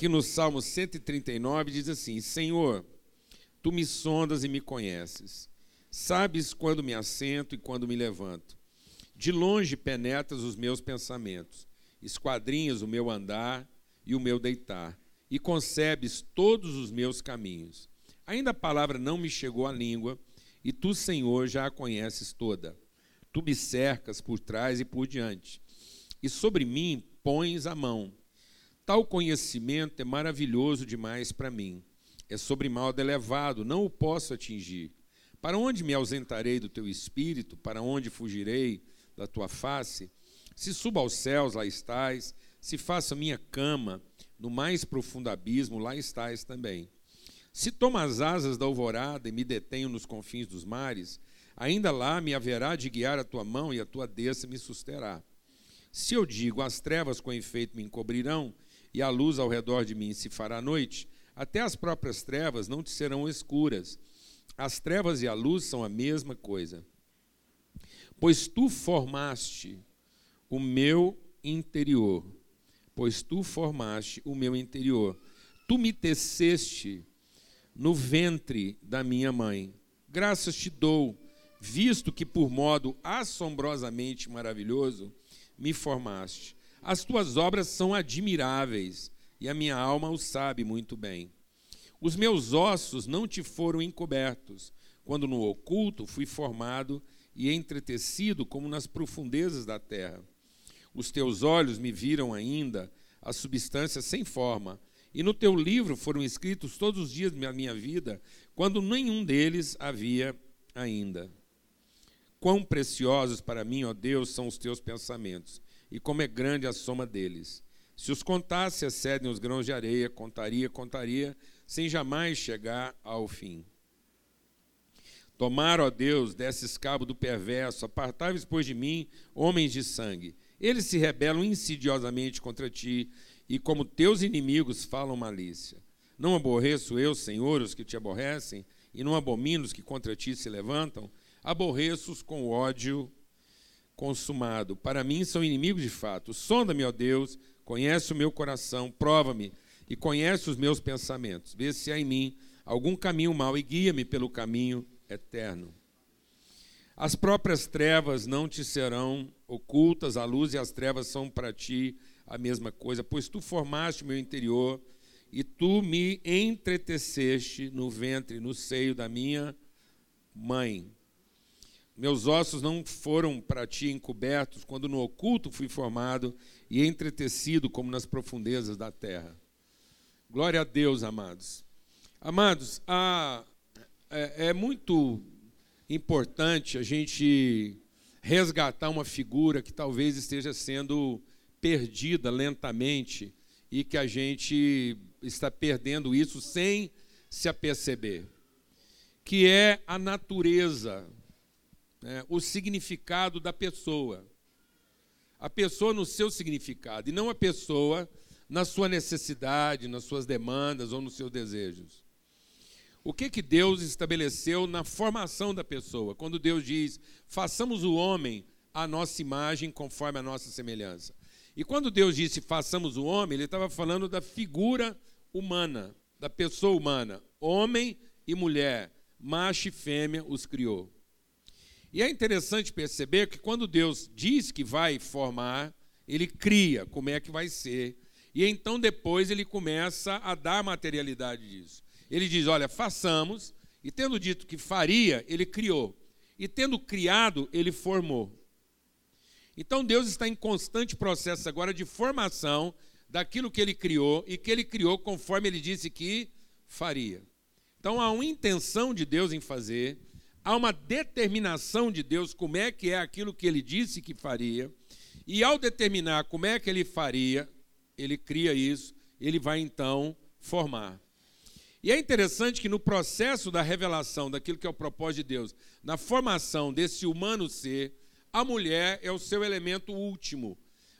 Aqui no Salmo 139 diz assim: Senhor, tu me sondas e me conheces. Sabes quando me assento e quando me levanto. De longe penetras os meus pensamentos, esquadrinhas o meu andar e o meu deitar, e concebes todos os meus caminhos. Ainda a palavra não me chegou à língua, e tu, Senhor, já a conheces toda. Tu me cercas por trás e por diante, e sobre mim pões a mão. Tal conhecimento é maravilhoso demais para mim. É sobre modo elevado, não o posso atingir. Para onde me ausentarei do teu espírito? Para onde fugirei da tua face? Se subo aos céus, lá estás. Se faço minha cama no mais profundo abismo, lá estás também. Se tomo as asas da alvorada e me detenho nos confins dos mares, ainda lá me haverá de guiar a tua mão e a tua destra me susterá. Se eu digo, as trevas com efeito me encobrirão, e a luz ao redor de mim se fará noite, até as próprias trevas não te serão escuras as trevas e a luz são a mesma coisa. Pois tu formaste o meu interior. Pois tu formaste o meu interior. Tu me teceste no ventre da minha mãe. Graças te dou, visto que por modo assombrosamente maravilhoso me formaste. As tuas obras são admiráveis e a minha alma o sabe muito bem. Os meus ossos não te foram encobertos, quando no oculto fui formado e entretecido como nas profundezas da terra. Os teus olhos me viram ainda a substância sem forma, e no teu livro foram escritos todos os dias da minha vida, quando nenhum deles havia ainda. Quão preciosos para mim, ó Deus, são os teus pensamentos, e como é grande a soma deles. Se os contasse, excedem os grãos de areia, contaria, contaria, sem jamais chegar ao fim. Tomar, ó Deus, desses cabo do perverso, apartai-vos, pois, de mim, homens de sangue. Eles se rebelam insidiosamente contra ti, e como teus inimigos falam malícia. Não aborreço eu, Senhor, os que te aborrecem, e não abomino os que contra ti se levantam. Aborreço-os com ódio consumado. Para mim são inimigos de fato. Sonda-me, ó Deus, conhece o meu coração, prova-me e conhece os meus pensamentos. Vê se há em mim algum caminho mau e guia-me pelo caminho eterno. As próprias trevas não te serão ocultas, a luz e as trevas são para ti a mesma coisa, pois tu formaste o meu interior e tu me entreteceste no ventre, no seio da minha mãe. Meus ossos não foram para ti encobertos, quando no oculto fui formado e entretecido como nas profundezas da terra. Glória a Deus, amados. Amados, a, é, é muito importante a gente resgatar uma figura que talvez esteja sendo perdida lentamente e que a gente está perdendo isso sem se aperceber, que é a natureza, né, o significado da pessoa. A pessoa no seu significado, e não a pessoa na sua necessidade, nas suas demandas ou nos seus desejos. O que, que Deus estabeleceu na formação da pessoa? Quando Deus diz, façamos o homem à nossa imagem conforme a nossa semelhança. E quando Deus disse, façamos o homem, ele estava falando da figura humana, da pessoa humana. Homem e mulher, macho e fêmea os criou. E é interessante perceber que quando Deus diz que vai formar, ele cria como é que vai ser e então depois ele começa a dar materialidade disso. Ele diz: Olha, façamos, e tendo dito que faria, ele criou. E tendo criado, ele formou. Então Deus está em constante processo agora de formação daquilo que ele criou e que ele criou conforme ele disse que faria. Então há uma intenção de Deus em fazer, há uma determinação de Deus como é que é aquilo que ele disse que faria, e ao determinar como é que ele faria, ele cria isso, ele vai então formar. E é interessante que no processo da revelação daquilo que é o propósito de Deus, na formação desse humano ser, a mulher é o seu elemento último,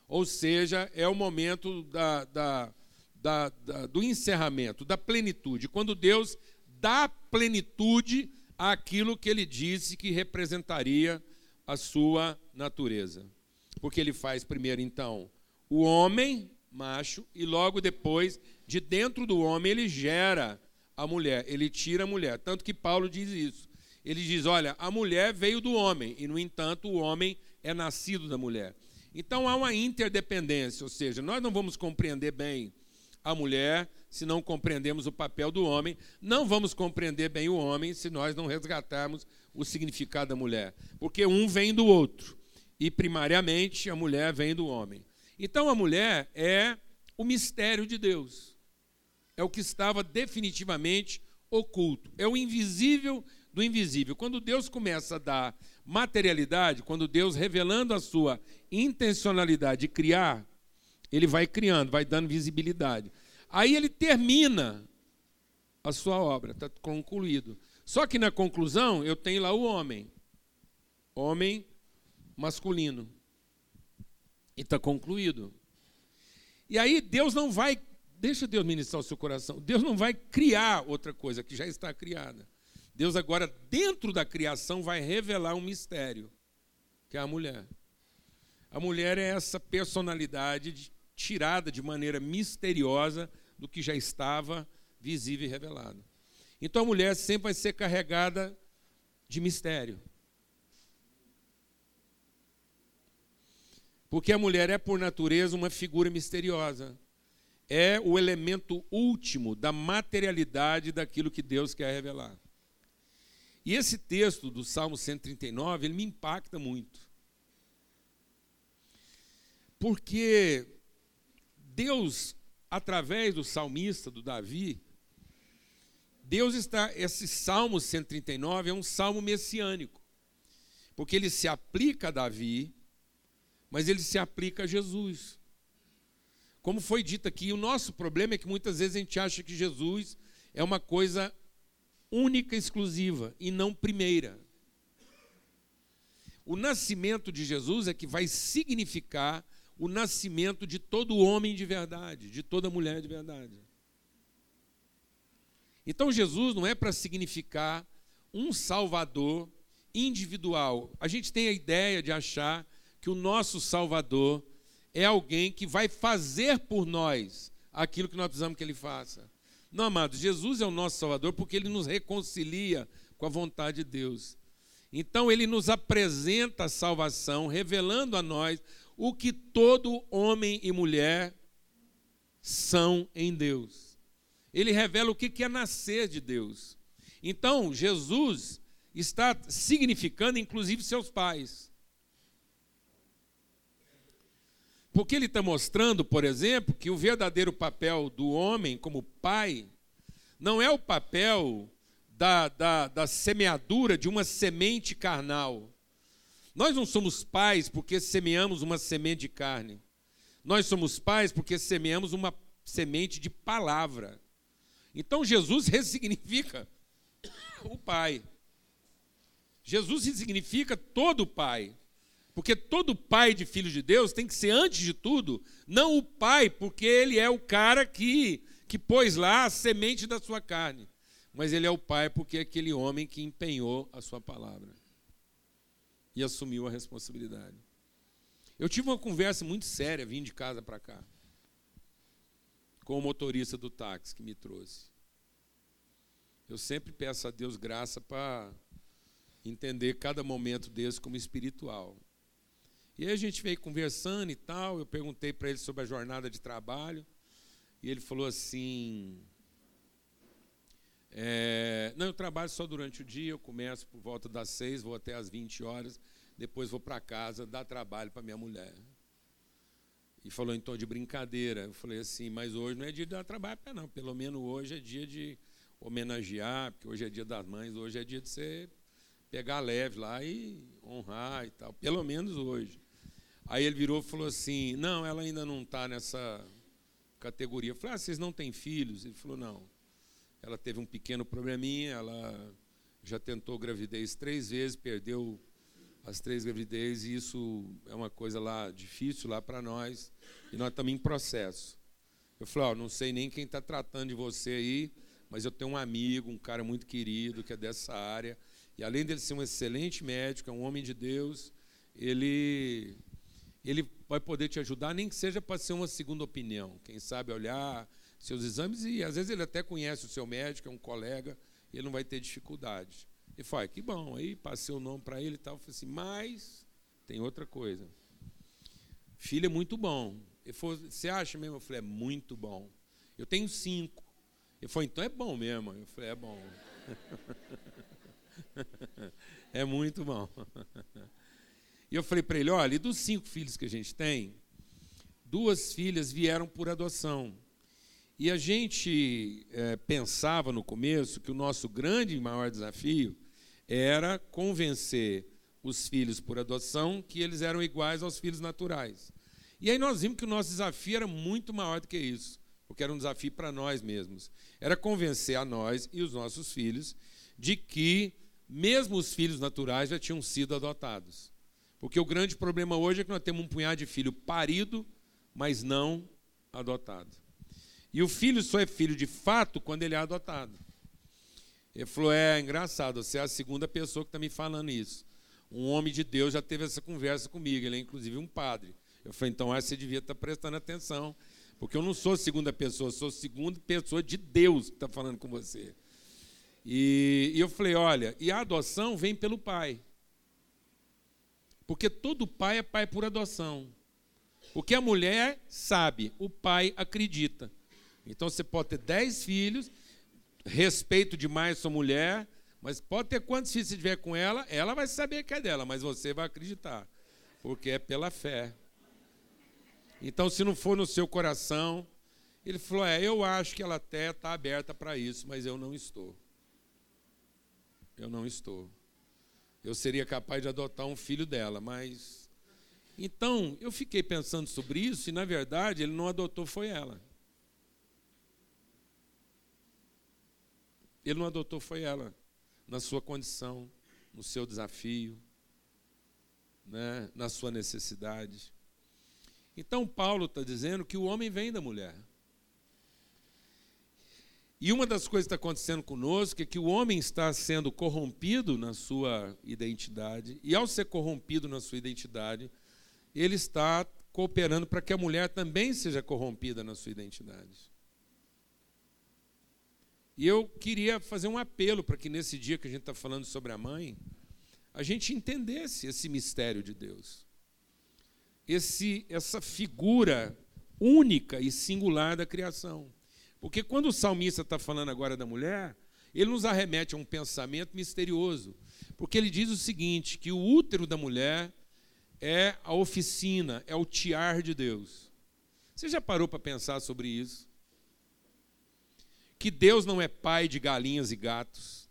ou seja, é o momento da, da, da, do encerramento, da plenitude, quando Deus dá plenitude àquilo que ele disse que representaria a sua natureza. Porque ele faz primeiro, então, o homem macho, e logo depois, de dentro do homem, ele gera a mulher, ele tira a mulher. Tanto que Paulo diz isso. Ele diz: olha, a mulher veio do homem, e no entanto, o homem é nascido da mulher. Então há uma interdependência, ou seja, nós não vamos compreender bem a mulher se não compreendemos o papel do homem, não vamos compreender bem o homem se nós não resgatarmos o significado da mulher, porque um vem do outro e primariamente a mulher vem do homem. Então a mulher é o mistério de Deus. É o que estava definitivamente oculto, é o invisível do invisível. Quando Deus começa a dar materialidade, quando Deus revelando a sua intencionalidade de criar, ele vai criando, vai dando visibilidade. Aí ele termina a sua obra, está concluído. Só que na conclusão eu tenho lá o homem. Homem masculino. E está concluído. E aí Deus não vai, deixa Deus ministrar o seu coração, Deus não vai criar outra coisa que já está criada. Deus agora, dentro da criação, vai revelar um mistério, que é a mulher. A mulher é essa personalidade de tirada de maneira misteriosa do que já estava visível e revelado. Então a mulher sempre vai ser carregada de mistério. Porque a mulher é, por natureza, uma figura misteriosa. É o elemento último da materialidade daquilo que Deus quer revelar. E esse texto do Salmo 139, ele me impacta muito. Porque Deus, através do salmista, do Davi, Deus está. Esse Salmo 139 é um salmo messiânico, porque ele se aplica a Davi, mas ele se aplica a Jesus. Como foi dito aqui, o nosso problema é que muitas vezes a gente acha que Jesus é uma coisa única, exclusiva e não primeira. O nascimento de Jesus é que vai significar o nascimento de todo homem de verdade, de toda mulher de verdade. Então Jesus não é para significar um salvador individual. A gente tem a ideia de achar que o nosso salvador é alguém que vai fazer por nós aquilo que nós precisamos que ele faça. Não, amados, Jesus é o nosso salvador porque ele nos reconcilia com a vontade de Deus. Então ele nos apresenta a salvação, revelando a nós o que todo homem e mulher são em Deus. Ele revela o que é nascer de Deus. Então, Jesus está significando, inclusive, seus pais. Porque ele está mostrando, por exemplo, que o verdadeiro papel do homem como pai não é o papel da, da, da semeadura de uma semente carnal nós não somos pais porque semeamos uma semente de carne. Nós somos pais porque semeamos uma semente de palavra. Então Jesus ressignifica o pai. Jesus significa todo pai. Porque todo pai de filho de Deus tem que ser, antes de tudo, não o pai, porque ele é o cara que, que pôs lá a semente da sua carne. Mas ele é o pai porque é aquele homem que empenhou a sua palavra e assumiu a responsabilidade. Eu tive uma conversa muito séria vindo de casa para cá com o motorista do táxi que me trouxe. Eu sempre peço a Deus graça para entender cada momento desse como espiritual. E aí a gente veio conversando e tal, eu perguntei para ele sobre a jornada de trabalho, e ele falou assim: é, não, eu trabalho só durante o dia, eu começo por volta das seis, vou até as 20 horas, depois vou para casa dar trabalho para minha mulher. E falou em tom de brincadeira. Eu falei assim, mas hoje não é dia de dar trabalho para não, pelo menos hoje é dia de homenagear, porque hoje é dia das mães, hoje é dia de você pegar leve lá e honrar e tal, pelo menos hoje. Aí ele virou e falou assim: Não, ela ainda não está nessa categoria. Eu falei: Ah, vocês não têm filhos? Ele falou: Não. Ela teve um pequeno probleminha, ela já tentou gravidez três vezes, perdeu as três gravidezes, e isso é uma coisa lá difícil lá para nós, e nós estamos em processo. Eu falei, não sei nem quem está tratando de você aí, mas eu tenho um amigo, um cara muito querido, que é dessa área, e além dele ser um excelente médico, é um homem de Deus, ele, ele vai poder te ajudar, nem que seja para ser uma segunda opinião. Quem sabe olhar seus exames e às vezes ele até conhece o seu médico, é um colega, e ele não vai ter dificuldade. E fala, que bom, aí passei o nome para ele e tal. Falei assim, mas tem outra coisa. Filho é muito bom. Ele falou, você acha mesmo? Eu falei, é muito bom. Eu tenho cinco. Ele falou, então é bom mesmo. Eu falei, é bom. é muito bom. E eu falei para ele: olha, e dos cinco filhos que a gente tem, duas filhas vieram por adoção. E a gente é, pensava no começo que o nosso grande e maior desafio era convencer os filhos por adoção que eles eram iguais aos filhos naturais. E aí nós vimos que o nosso desafio era muito maior do que isso, porque era um desafio para nós mesmos. Era convencer a nós e os nossos filhos de que mesmo os filhos naturais já tinham sido adotados. Porque o grande problema hoje é que nós temos um punhado de filho parido, mas não adotado. E o filho só é filho de fato quando ele é adotado. Ele falou: É engraçado, você é a segunda pessoa que está me falando isso. Um homem de Deus já teve essa conversa comigo, ele é inclusive um padre. Eu falei: Então você devia estar tá prestando atenção, porque eu não sou segunda pessoa, sou segunda pessoa de Deus que está falando com você. E, e eu falei: Olha, e a adoção vem pelo pai. Porque todo pai é pai por adoção. Porque a mulher sabe, o pai acredita. Então você pode ter dez filhos, respeito demais sua mulher, mas pode ter quantos filhos você tiver com ela, ela vai saber que é dela, mas você vai acreditar, porque é pela fé. Então, se não for no seu coração, ele falou: É, eu acho que ela até está aberta para isso, mas eu não estou. Eu não estou eu seria capaz de adotar um filho dela, mas. Então, eu fiquei pensando sobre isso e, na verdade, ele não adotou, foi ela. Ele não adotou, foi ela, na sua condição, no seu desafio, né, na sua necessidade. Então, Paulo está dizendo que o homem vem da mulher. E uma das coisas que está acontecendo conosco é que o homem está sendo corrompido na sua identidade, e ao ser corrompido na sua identidade, ele está cooperando para que a mulher também seja corrompida na sua identidade. E eu queria fazer um apelo para que nesse dia que a gente está falando sobre a mãe, a gente entendesse esse mistério de Deus. Esse, essa figura única e singular da criação. Porque quando o salmista está falando agora da mulher, ele nos arremete a um pensamento misterioso. Porque ele diz o seguinte: que o útero da mulher é a oficina, é o tiar de Deus. Você já parou para pensar sobre isso? Que Deus não é pai de galinhas e gatos.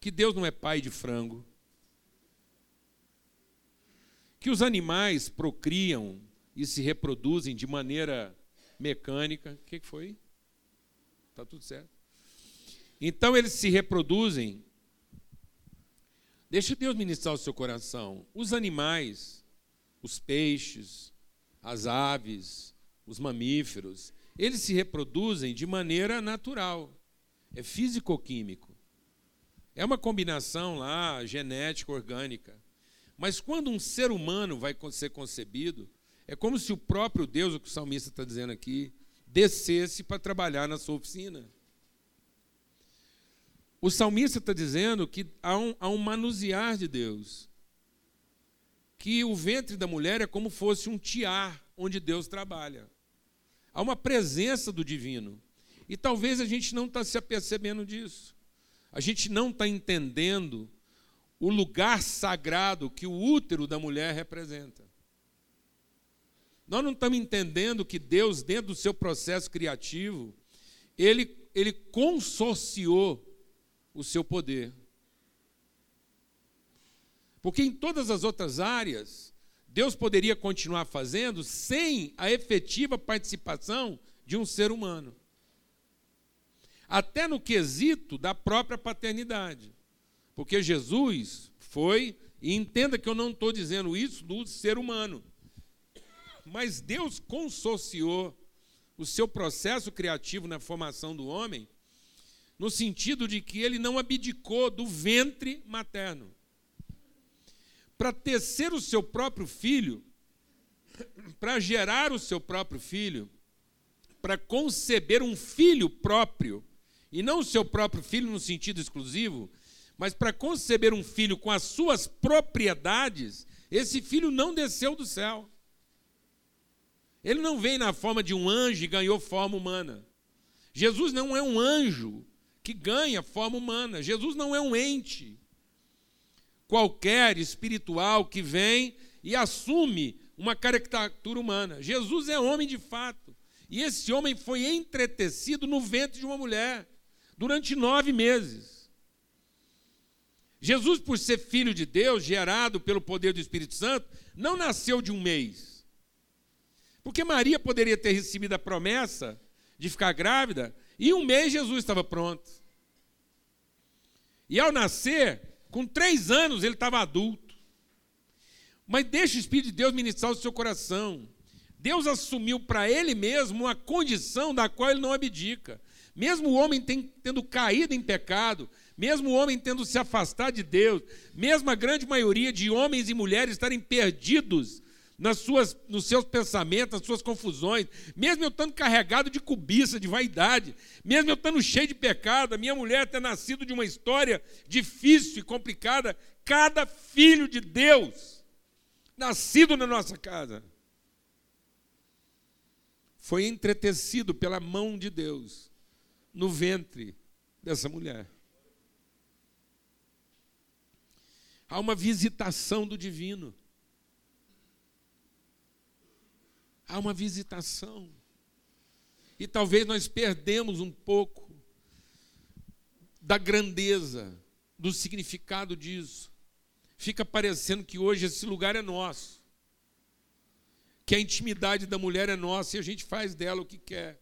Que Deus não é pai de frango. Que os animais procriam e se reproduzem de maneira mecânica. O que foi? Está tudo certo. Então eles se reproduzem. Deixa Deus ministrar o seu coração. Os animais, os peixes, as aves, os mamíferos, eles se reproduzem de maneira natural. É físico-químico. É uma combinação lá genética, orgânica. Mas quando um ser humano vai ser concebido, é como se o próprio Deus, o que o salmista está dizendo aqui, descesse para trabalhar na sua oficina. O salmista está dizendo que há um, há um manusear de Deus. Que o ventre da mulher é como fosse um tiar onde Deus trabalha. Há uma presença do divino. E talvez a gente não está se apercebendo disso. A gente não está entendendo o lugar sagrado que o útero da mulher representa. Nós não estamos entendendo que Deus, dentro do seu processo criativo, ele, ele consorciou o seu poder. Porque em todas as outras áreas, Deus poderia continuar fazendo sem a efetiva participação de um ser humano. Até no quesito da própria paternidade. Porque Jesus foi, e entenda que eu não estou dizendo isso do ser humano mas Deus consociou o seu processo criativo na formação do homem, no sentido de que ele não abdicou do ventre materno. Para tecer o seu próprio filho, para gerar o seu próprio filho, para conceber um filho próprio, e não o seu próprio filho no sentido exclusivo, mas para conceber um filho com as suas propriedades, esse filho não desceu do céu. Ele não veio na forma de um anjo e ganhou forma humana. Jesus não é um anjo que ganha forma humana. Jesus não é um ente qualquer espiritual que vem e assume uma caricatura humana. Jesus é homem de fato. E esse homem foi entretecido no ventre de uma mulher durante nove meses. Jesus, por ser filho de Deus, gerado pelo poder do Espírito Santo, não nasceu de um mês. Porque Maria poderia ter recebido a promessa de ficar grávida e em um mês Jesus estava pronto. E ao nascer, com três anos, ele estava adulto. Mas deixa o Espírito de Deus ministrar o seu coração. Deus assumiu para ele mesmo uma condição da qual ele não abdica. Mesmo o homem tendo caído em pecado, mesmo o homem tendo se afastado de Deus, mesmo a grande maioria de homens e mulheres estarem perdidos nas suas, nos seus pensamentos, nas suas confusões, mesmo eu estando carregado de cobiça, de vaidade, mesmo eu estando cheio de pecado, a minha mulher ter nascido de uma história difícil e complicada, cada filho de Deus, nascido na nossa casa, foi entretecido pela mão de Deus no ventre dessa mulher. Há uma visitação do divino. Há uma visitação. E talvez nós perdemos um pouco da grandeza, do significado disso. Fica parecendo que hoje esse lugar é nosso. Que a intimidade da mulher é nossa e a gente faz dela o que quer.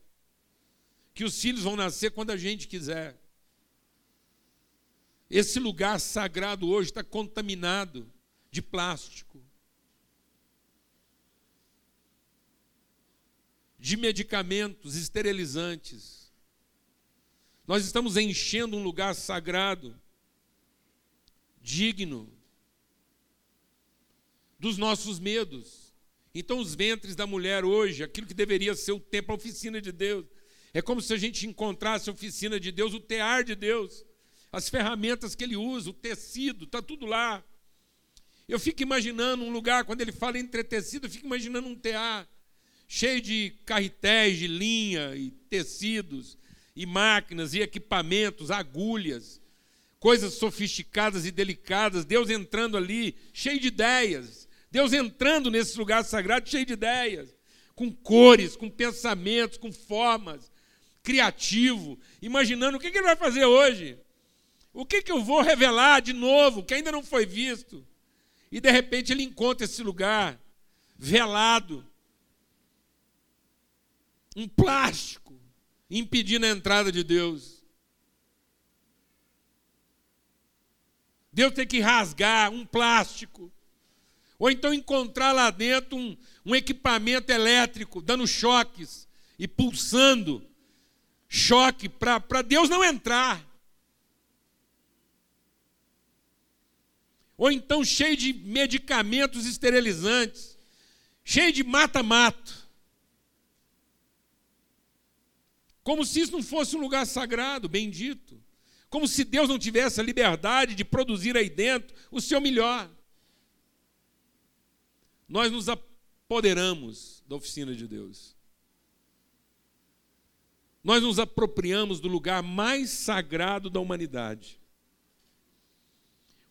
Que os filhos vão nascer quando a gente quiser. Esse lugar sagrado hoje está contaminado de plástico, de medicamentos esterilizantes. Nós estamos enchendo um lugar sagrado, digno, dos nossos medos. Então, os ventres da mulher hoje, aquilo que deveria ser o templo, a oficina de Deus, é como se a gente encontrasse a oficina de Deus, o tear de Deus, as ferramentas que ele usa, o tecido, está tudo lá. Eu fico imaginando um lugar, quando ele fala entretecido, eu fico imaginando um tear cheio de carretéis de linha e tecidos, e máquinas, e equipamentos, agulhas, coisas sofisticadas e delicadas, Deus entrando ali, cheio de ideias, Deus entrando nesse lugar sagrado, cheio de ideias, com cores, com pensamentos, com formas, criativo, imaginando o que, ele vai fazer hoje, o que, que eu vou revelar de novo, que ainda não foi visto. E de repente ele encontra esse lugar velado, um plástico impedindo a entrada de Deus. Deus tem que rasgar um plástico. Ou então encontrar lá dentro um, um equipamento elétrico dando choques e pulsando choque para Deus não entrar. Ou então cheio de medicamentos esterilizantes, cheio de mata-mato. Como se isso não fosse um lugar sagrado, bendito. Como se Deus não tivesse a liberdade de produzir aí dentro o seu melhor. Nós nos apoderamos da oficina de Deus. Nós nos apropriamos do lugar mais sagrado da humanidade.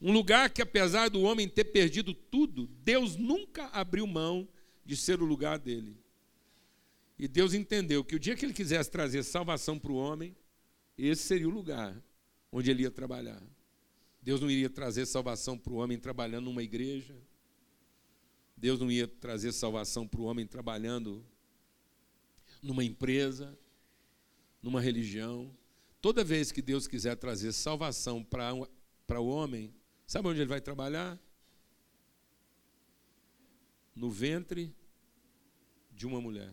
Um lugar que, apesar do homem ter perdido tudo, Deus nunca abriu mão de ser o lugar dele. E Deus entendeu que o dia que ele quisesse trazer salvação para o homem, esse seria o lugar onde ele ia trabalhar. Deus não iria trazer salvação para o homem trabalhando numa igreja. Deus não ia trazer salvação para o homem trabalhando numa empresa, numa religião. Toda vez que Deus quiser trazer salvação para, o homem, sabe onde ele vai trabalhar? No ventre de uma mulher.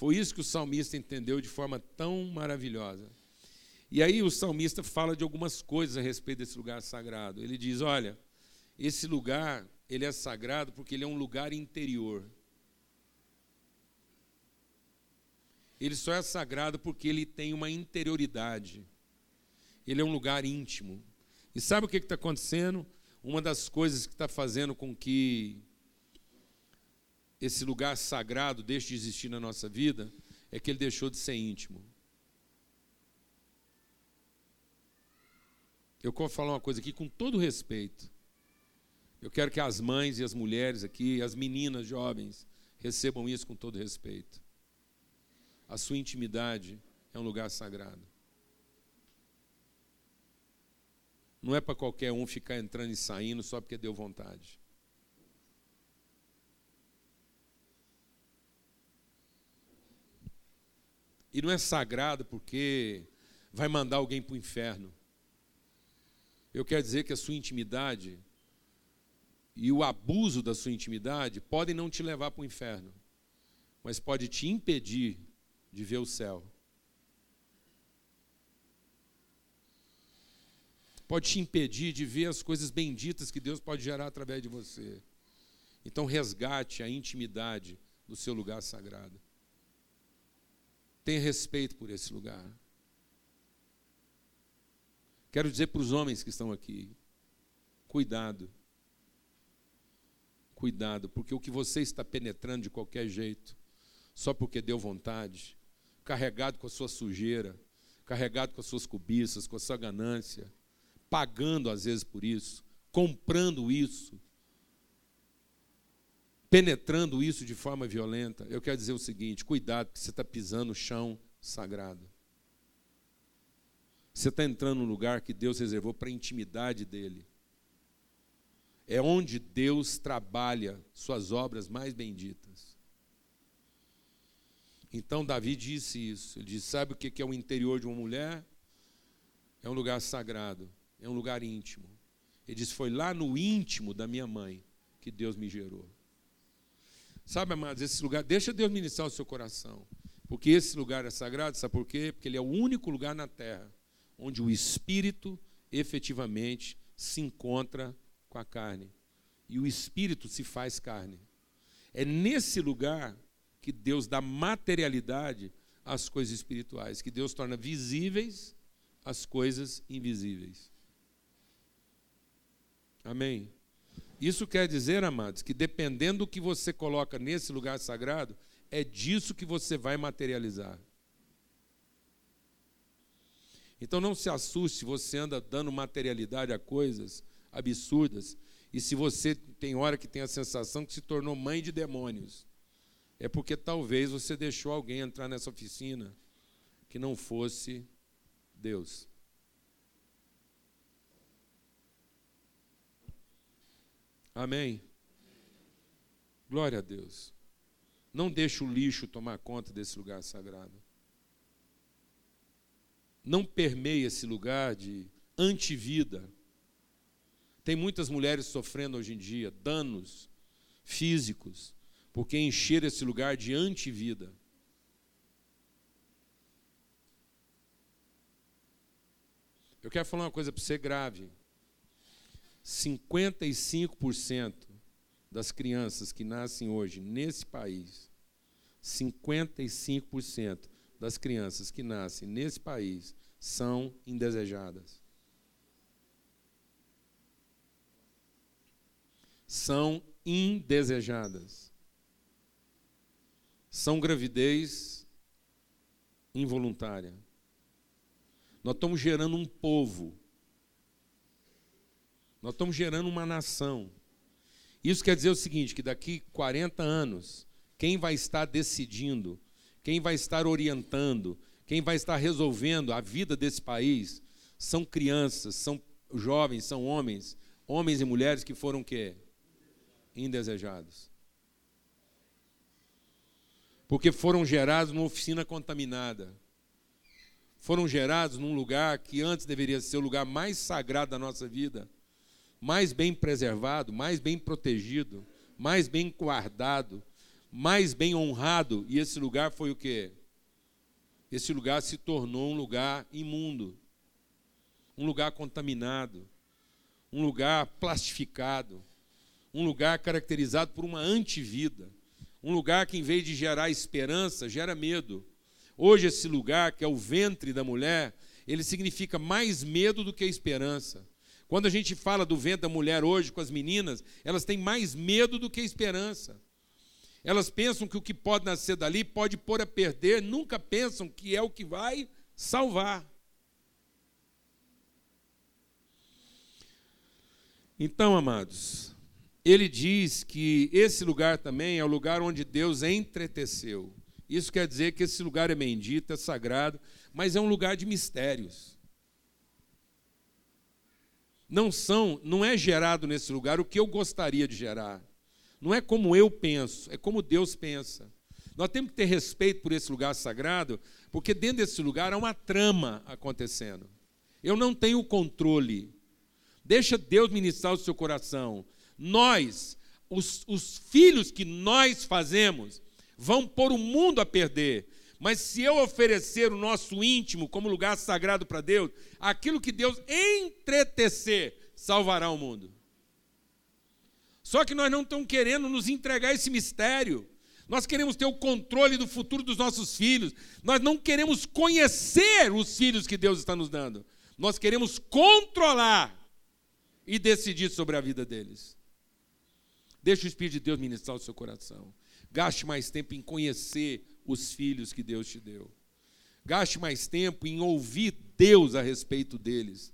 Foi isso que o salmista entendeu de forma tão maravilhosa. E aí o salmista fala de algumas coisas a respeito desse lugar sagrado. Ele diz: olha, esse lugar ele é sagrado porque ele é um lugar interior. Ele só é sagrado porque ele tem uma interioridade. Ele é um lugar íntimo. E sabe o que está acontecendo? Uma das coisas que está fazendo com que esse lugar sagrado deixe de existir na nossa vida é que ele deixou de ser íntimo. Eu quero falar uma coisa aqui com todo respeito. Eu quero que as mães e as mulheres aqui, as meninas jovens, recebam isso com todo respeito. A sua intimidade é um lugar sagrado. Não é para qualquer um ficar entrando e saindo só porque deu vontade. E não é sagrado porque vai mandar alguém para o inferno. Eu quero dizer que a sua intimidade e o abuso da sua intimidade podem não te levar para o inferno, mas pode te impedir de ver o céu. Pode te impedir de ver as coisas benditas que Deus pode gerar através de você. Então resgate a intimidade do seu lugar sagrado. Tenha respeito por esse lugar. Quero dizer para os homens que estão aqui: cuidado. Cuidado, porque o que você está penetrando de qualquer jeito, só porque deu vontade, carregado com a sua sujeira, carregado com as suas cobiças, com a sua ganância, pagando às vezes por isso, comprando isso, penetrando isso de forma violenta. Eu quero dizer o seguinte: cuidado, porque você está pisando no chão sagrado. Você está entrando no lugar que Deus reservou para a intimidade dele. É onde Deus trabalha suas obras mais benditas. Então Davi disse isso. Ele disse: Sabe o que é o interior de uma mulher? É um lugar sagrado, é um lugar íntimo. Ele disse: Foi lá no íntimo da minha mãe que Deus me gerou. Sabe, amados, esse lugar, deixa Deus ministrar o seu coração. Porque esse lugar é sagrado, sabe por quê? Porque ele é o único lugar na terra onde o espírito efetivamente se encontra com a carne. E o espírito se faz carne. É nesse lugar que Deus dá materialidade às coisas espirituais, que Deus torna visíveis as coisas invisíveis. Amém? Isso quer dizer, amados, que dependendo do que você coloca nesse lugar sagrado, é disso que você vai materializar. Então não se assuste se você anda dando materialidade a coisas absurdas e se você tem hora que tem a sensação que se tornou mãe de demônios. É porque talvez você deixou alguém entrar nessa oficina que não fosse Deus. Amém? Glória a Deus. Não deixe o lixo tomar conta desse lugar sagrado não permeia esse lugar de antivida. Tem muitas mulheres sofrendo hoje em dia danos físicos, porque encher esse lugar de antivida. Eu quero falar uma coisa para você grave. 55% das crianças que nascem hoje nesse país, 55% das crianças que nascem nesse país são indesejadas. São indesejadas. São gravidez involuntária. Nós estamos gerando um povo. Nós estamos gerando uma nação. Isso quer dizer o seguinte: que daqui 40 anos, quem vai estar decidindo quem vai estar orientando, quem vai estar resolvendo a vida desse país são crianças, são jovens, são homens, homens e mulheres que foram quê? Indesejados. Porque foram gerados numa oficina contaminada. Foram gerados num lugar que antes deveria ser o lugar mais sagrado da nossa vida, mais bem preservado, mais bem protegido, mais bem guardado, mais bem honrado, e esse lugar foi o quê? esse lugar se tornou um lugar imundo, um lugar contaminado, um lugar plastificado, um lugar caracterizado por uma antivida, um lugar que, em vez de gerar esperança, gera medo. Hoje, esse lugar, que é o ventre da mulher, ele significa mais medo do que esperança. Quando a gente fala do ventre da mulher hoje com as meninas, elas têm mais medo do que esperança. Elas pensam que o que pode nascer dali pode pôr a perder, nunca pensam que é o que vai salvar. Então, amados, ele diz que esse lugar também é o lugar onde Deus entreteceu. Isso quer dizer que esse lugar é bendito, é sagrado, mas é um lugar de mistérios. Não são, não é gerado nesse lugar o que eu gostaria de gerar. Não é como eu penso, é como Deus pensa. Nós temos que ter respeito por esse lugar sagrado, porque dentro desse lugar há uma trama acontecendo. Eu não tenho controle. Deixa Deus ministrar o seu coração. Nós, os, os filhos que nós fazemos, vão pôr o mundo a perder. Mas se eu oferecer o nosso íntimo como lugar sagrado para Deus, aquilo que Deus entretecer salvará o mundo. Só que nós não estamos querendo nos entregar esse mistério. Nós queremos ter o controle do futuro dos nossos filhos. Nós não queremos conhecer os filhos que Deus está nos dando. Nós queremos controlar e decidir sobre a vida deles. Deixe o Espírito de Deus ministrar o seu coração. Gaste mais tempo em conhecer os filhos que Deus te deu. Gaste mais tempo em ouvir Deus a respeito deles.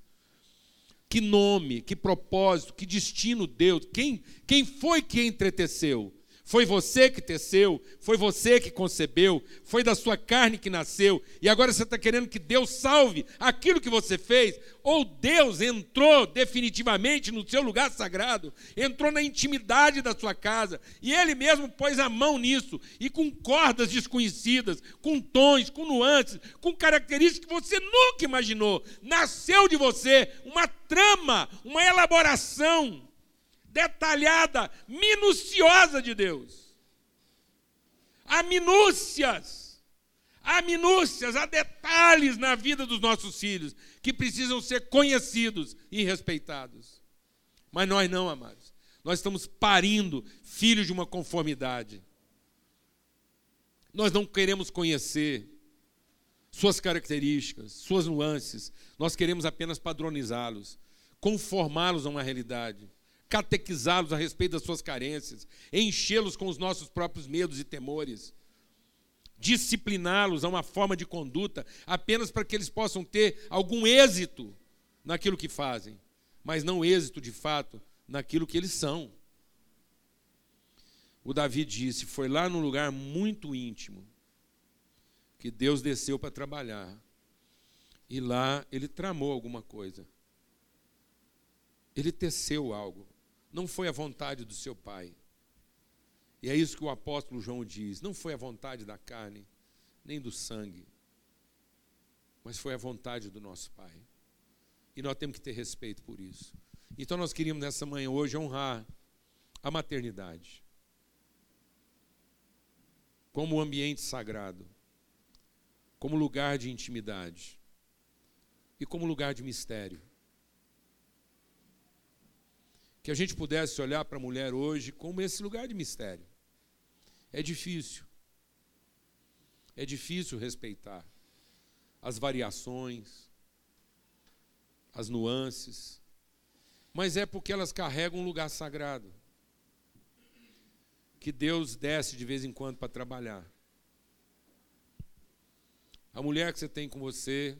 Que nome, que propósito, que destino Deus. Quem, quem foi que entreteceu? Foi você que teceu, foi você que concebeu, foi da sua carne que nasceu, e agora você está querendo que Deus salve aquilo que você fez, ou Deus entrou definitivamente no seu lugar sagrado, entrou na intimidade da sua casa, e Ele mesmo pôs a mão nisso, e com cordas desconhecidas, com tons, com nuances, com características que você nunca imaginou, nasceu de você uma trama, uma elaboração detalhada, minuciosa de Deus. Há minúcias, há minúcias, há detalhes na vida dos nossos filhos que precisam ser conhecidos e respeitados. Mas nós não, amados. Nós estamos parindo filhos de uma conformidade. Nós não queremos conhecer suas características, suas nuances. Nós queremos apenas padronizá-los, conformá-los a uma realidade catequizá-los a respeito das suas carências, enchê-los com os nossos próprios medos e temores, discipliná-los a uma forma de conduta apenas para que eles possam ter algum êxito naquilo que fazem, mas não êxito de fato naquilo que eles são. O Davi disse: foi lá num lugar muito íntimo que Deus desceu para trabalhar. E lá ele tramou alguma coisa. Ele teceu algo não foi a vontade do seu pai. E é isso que o apóstolo João diz: não foi a vontade da carne, nem do sangue, mas foi a vontade do nosso Pai. E nós temos que ter respeito por isso. Então nós queríamos nessa manhã hoje honrar a maternidade como ambiente sagrado, como lugar de intimidade e como lugar de mistério que a gente pudesse olhar para a mulher hoje como esse lugar de mistério. É difícil. É difícil respeitar as variações, as nuances, mas é porque elas carregam um lugar sagrado que Deus desce de vez em quando para trabalhar. A mulher que você tem com você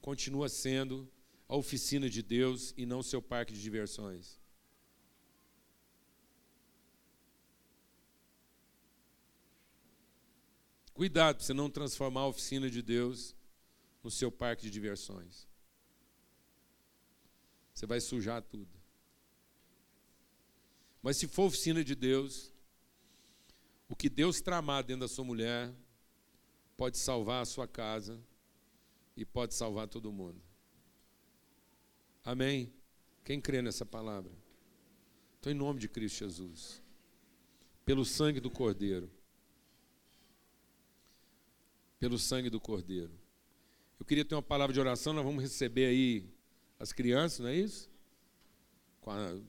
continua sendo a oficina de Deus e não seu parque de diversões. Cuidado para você não transformar a oficina de Deus no seu parque de diversões. Você vai sujar tudo. Mas se for oficina de Deus, o que Deus tramar dentro da sua mulher pode salvar a sua casa e pode salvar todo mundo. Amém? Quem crê nessa palavra? Então, em nome de Cristo Jesus, pelo sangue do Cordeiro pelo sangue do Cordeiro. Eu queria ter uma palavra de oração, nós vamos receber aí as crianças, não é isso?